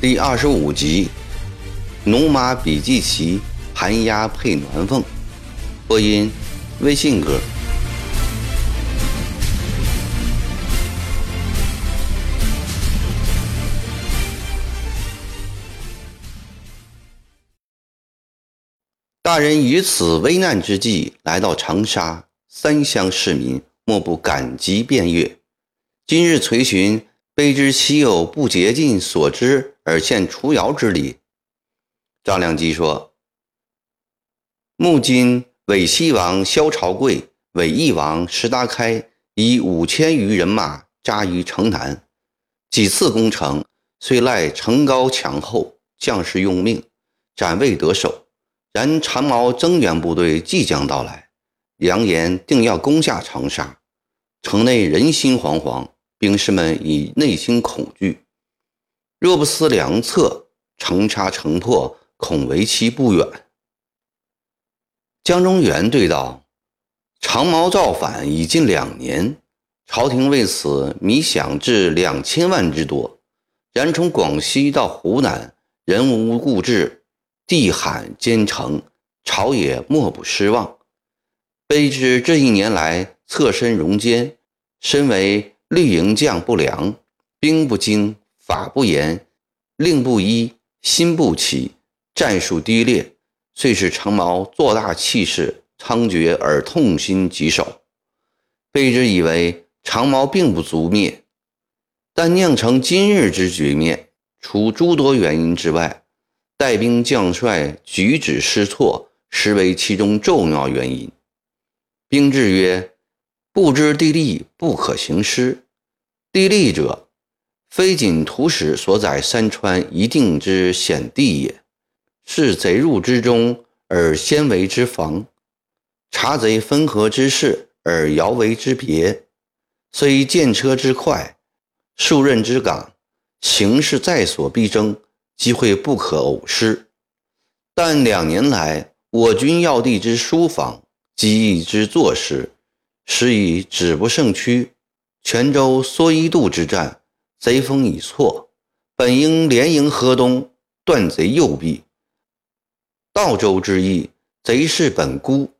第二十五集：驽马比骑骑，寒鸦配鸾凤。播音：微信哥。大人于此危难之际来到长沙，三乡市民莫不感激遍悦。今日垂询，卑职岂有不竭尽所知而献除谣之理？张良基说：“目今伪西王萧朝贵、伪义王石达开以五千余人马扎于城南，几次攻城，虽赖城高墙厚，将士用命，暂未得手。”然长毛增援部队即将到来，扬言定要攻下长沙，城内人心惶惶，兵士们已内心恐惧。若不思良策，长沙城破恐为期不远。江中源对道：“长毛造反已近两年，朝廷为此迷饷至两千万之多。然从广西到湖南，人无固志。”地罕兼程，朝野莫不失望。卑职这一年来侧身戎间，身为绿营将不良，兵不精，法不严，令不一，心不齐，战术低劣，遂使长毛做大气势猖獗而痛心疾首。卑职以为长毛并不足灭，但酿成今日之局面，除诸多原因之外。带兵将帅举止失措，实为其中重要原因。兵制曰：“不知地利，不可行师。地利者，非仅图史所载山川一定之险地也，是贼入之中而先为之防，察贼分合之势而遥为之别。虽见车之快，数刃之岗，形势在所必争。”机会不可偶失，但两年来我军要地之疏防、机翼之坐实，实已止不胜屈。泉州蓑衣渡之战，贼锋已挫，本应连营河东，断贼右臂。道州之役，贼势本孤，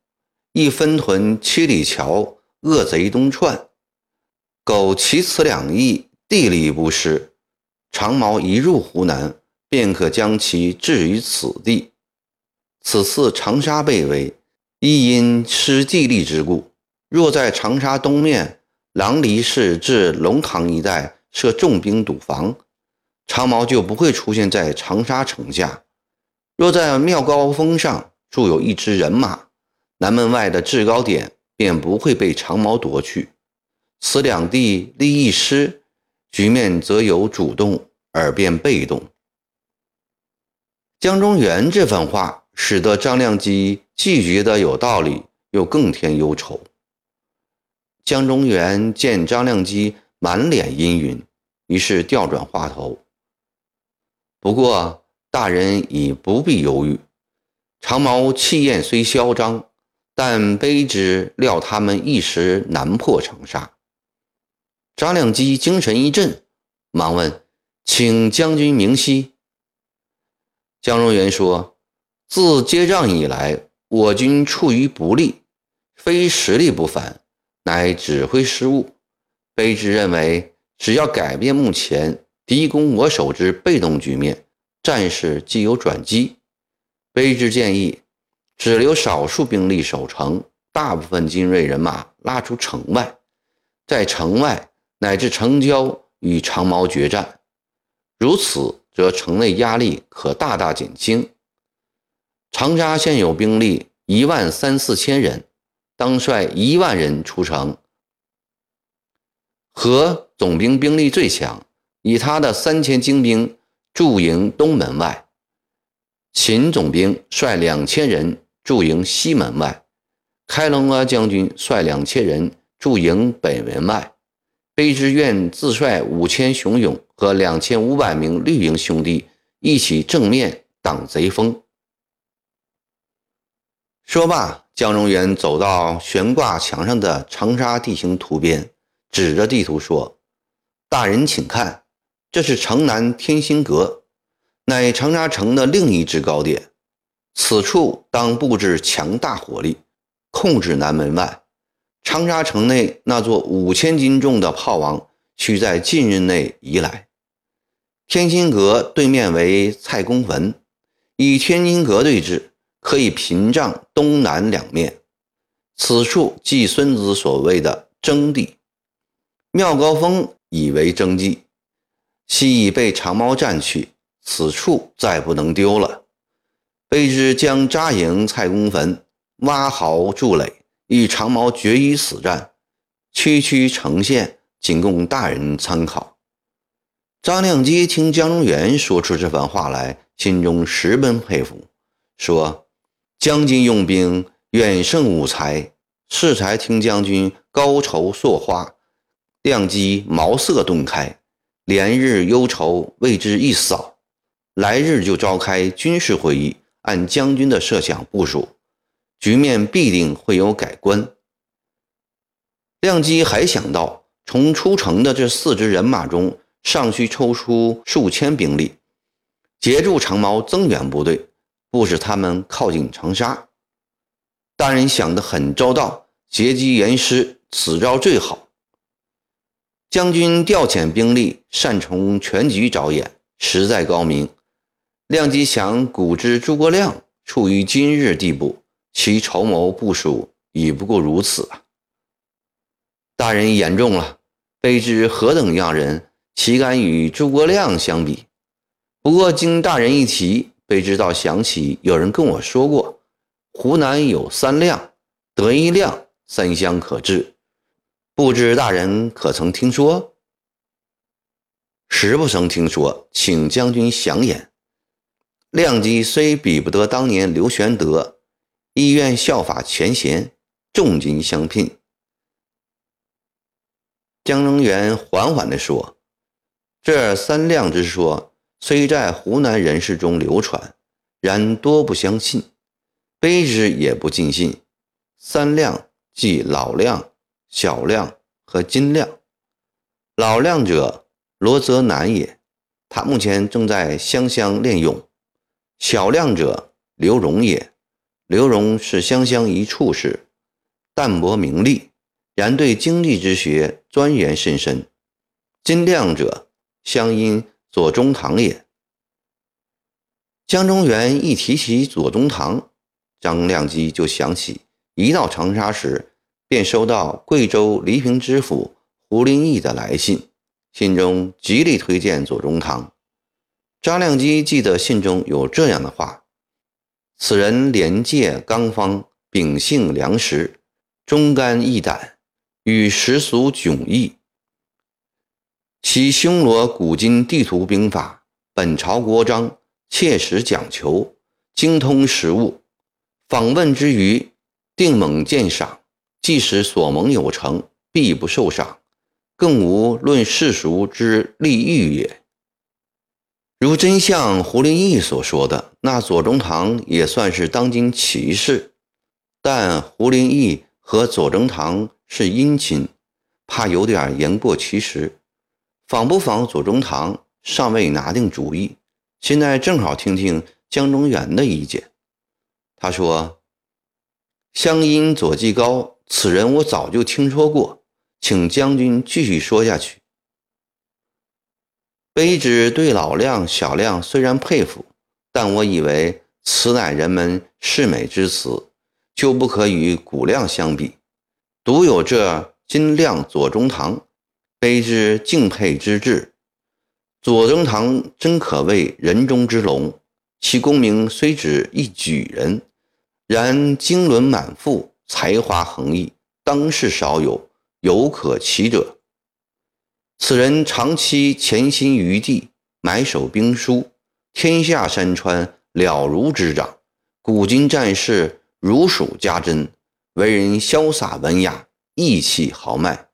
亦分屯七里桥，扼贼东窜。苟其此两役地利不失，长毛一入湖南。便可将其置于此地。此次长沙被围，亦因失地利之故。若在长沙东面狼黎市至龙塘一带设重兵堵防，长毛就不会出现在长沙城下。若在庙高峰上驻有一支人马，南门外的制高点便不会被长毛夺去。此两地利益失，局面则由主动而变被动。江中源这番话，使得张亮基既觉得有道理，又更添忧愁。江中源见张亮基满脸阴云，于是调转话头：“不过大人已不必犹豫，长毛气焰虽嚣张，但卑职料他们一时难破长沙。”张亮基精神一振，忙问：“请将军明晰。”江荣元说：“自接仗以来，我军处于不利，非实力不凡，乃指挥失误。卑职认为，只要改变目前敌攻我守之被动局面，战事即有转机。卑职建议，只留少数兵力守城，大部分精锐人马拉出城外，在城外乃至城郊与长毛决战。如此。”则城内压力可大大减轻。长沙现有兵力一万三四千人，当率一万人出城。和总兵兵力最强，以他的三千精兵驻营东门外；秦总兵率两千人驻营西门外；开隆阿将军率两千人驻营北门外。卑职愿自率五千雄勇和两千五百名绿营兄弟一起正面挡贼锋。说罢，江荣元走到悬挂墙上的长沙地形图边，指着地图说：“大人，请看，这是城南天心阁，乃长沙城的另一制高点。此处当布置强大火力，控制南门外。长沙城内那座五千斤重的炮王，需在近日内移来。天心阁对面为蔡公坟，以天心阁对峙，可以屏障东南两面。此处即孙子所谓的征地。妙高峰以为征地，昔已被长毛占去，此处再不能丢了。卑职将扎营蔡公坟，挖壕筑垒，与长毛决一死战，区区呈现，仅供大人参考。张亮基听江中元说出这番话来，心中十分佩服，说：“将军用兵远胜武才，适才听将军高筹硕花。”亮基茅塞顿开，连日忧愁为之一扫，来日就召开军事会议。按将军的设想部署，局面必定会有改观。亮机还想到，从出城的这四支人马中，尚需抽出数千兵力，截住长毛增援部队，不使他们靠近长沙。大人想得很周到，截击严师，此招最好。将军调遣兵力，擅从全局着眼，实在高明。亮吉想，古之诸葛亮处于今日地步，其筹谋部署已不过如此啊！大人言重了，卑职何等样人，岂敢与诸葛亮相比？不过经大人一提，卑职倒想起有人跟我说过，湖南有三亮，得一亮，三湘可治。不知大人可曾听说？实不曾听说，请将军详言。亮机虽比不得当年刘玄德，亦愿效法前贤，重金相聘。江中元缓缓地说：“这三亮之说，虽在湖南人士中流传，然多不相信，卑职也不尽信。三亮即老亮、小亮和金亮。老亮者，罗泽南也，他目前正在湘乡练勇。”小亮者刘荣也，刘荣是湘乡一处士，淡泊名利，然对经济之学钻研甚深。金亮者乡音左宗棠也。江中源一提起左宗棠，张亮基就想起一到长沙时，便收到贵州黎平知府胡林翼的来信，信中极力推荐左宗棠。张亮基记得信中有这样的话：“此人廉洁刚方，秉性良实，忠肝义胆，与时俗迥异。其胸罗古今地图兵法，本朝国章，切实讲求，精通实务。访问之余，定猛鉴赏，即使所蒙有成，必不受赏，更无论世俗之利欲也。”如真像胡林翼所说的，那左宗棠也算是当今奇士，但胡林翼和左宗棠是姻亲，怕有点言过其实。仿不仿左宗棠，尚未拿定主意。现在正好听听江中元的意见。他说：“乡音左季高，此人我早就听说过，请将军继续说下去。”卑职对老亮、小亮虽然佩服，但我以为此乃人们世美之词，就不可与古亮相比。独有这金亮、左宗棠，卑职敬佩之至。左宗棠真可谓人中之龙，其功名虽只一举人，然经纶满腹，才华横溢，当世少有，犹可奇者。此人长期潜心于地，埋首兵书，天下山川了如指掌。古今战事如数家珍，为人潇洒文雅，义气豪迈。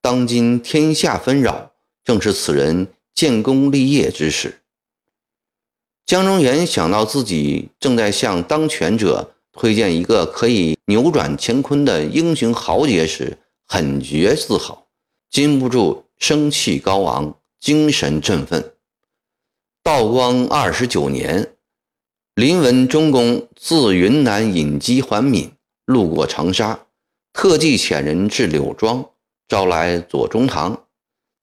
当今天下纷扰，正是此人建功立业之时。江中元想到自己正在向当权者推荐一个可以扭转乾坤的英雄豪杰时，很觉自豪，禁不住。生气高昂，精神振奋。道光二十九年，林文忠公自云南引机还闽，路过长沙，特地遣人至柳庄，招来左宗棠。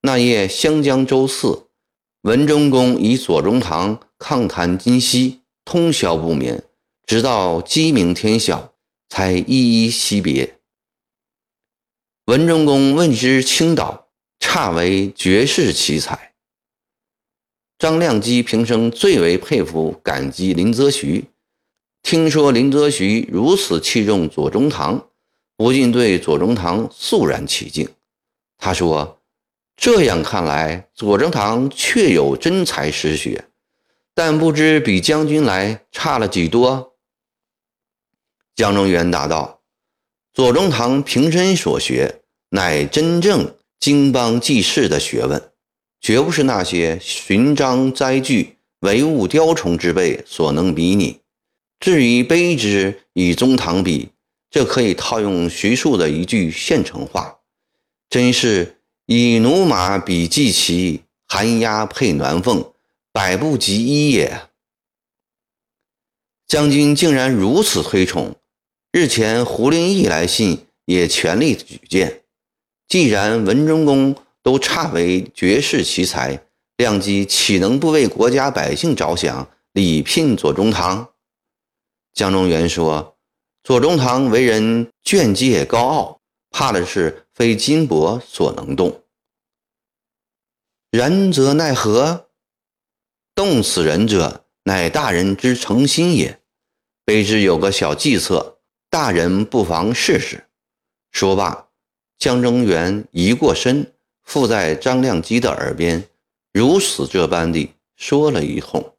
那夜湘江周四，文忠公与左宗棠抗谈今夕，通宵不眠，直到鸡鸣天晓，才依依惜别。文忠公问之倾倒，差为绝世奇才。张亮基平生最为佩服、感激林则徐。听说林则徐如此器重左宗棠，不禁对左宗棠肃然起敬。他说：“这样看来，左宗棠确有真才实学，但不知比将军来差了几多。”江中元答道：“左宗棠平生所学，乃真正经邦济世的学问。”绝不是那些寻章摘句、唯物雕虫之辈所能比拟。至于卑职与宗堂比，这可以套用徐庶的一句现成话：“真是以驽马比骥骑，寒鸦配鸾凤，百不及一也。”将军竟然如此推崇，日前胡林翼来信也全力举荐。既然文忠公。都差为绝世奇才，亮基岂能不为国家百姓着想，礼聘左宗棠？江中元说：“左宗棠为人狷介高傲，怕的是非金帛所能动。然则奈何？动此人者，乃大人之诚心也。卑职有个小计策，大人不妨试试。”说罢，江中元移过身。附在张亮基的耳边，如此这般地说了一通。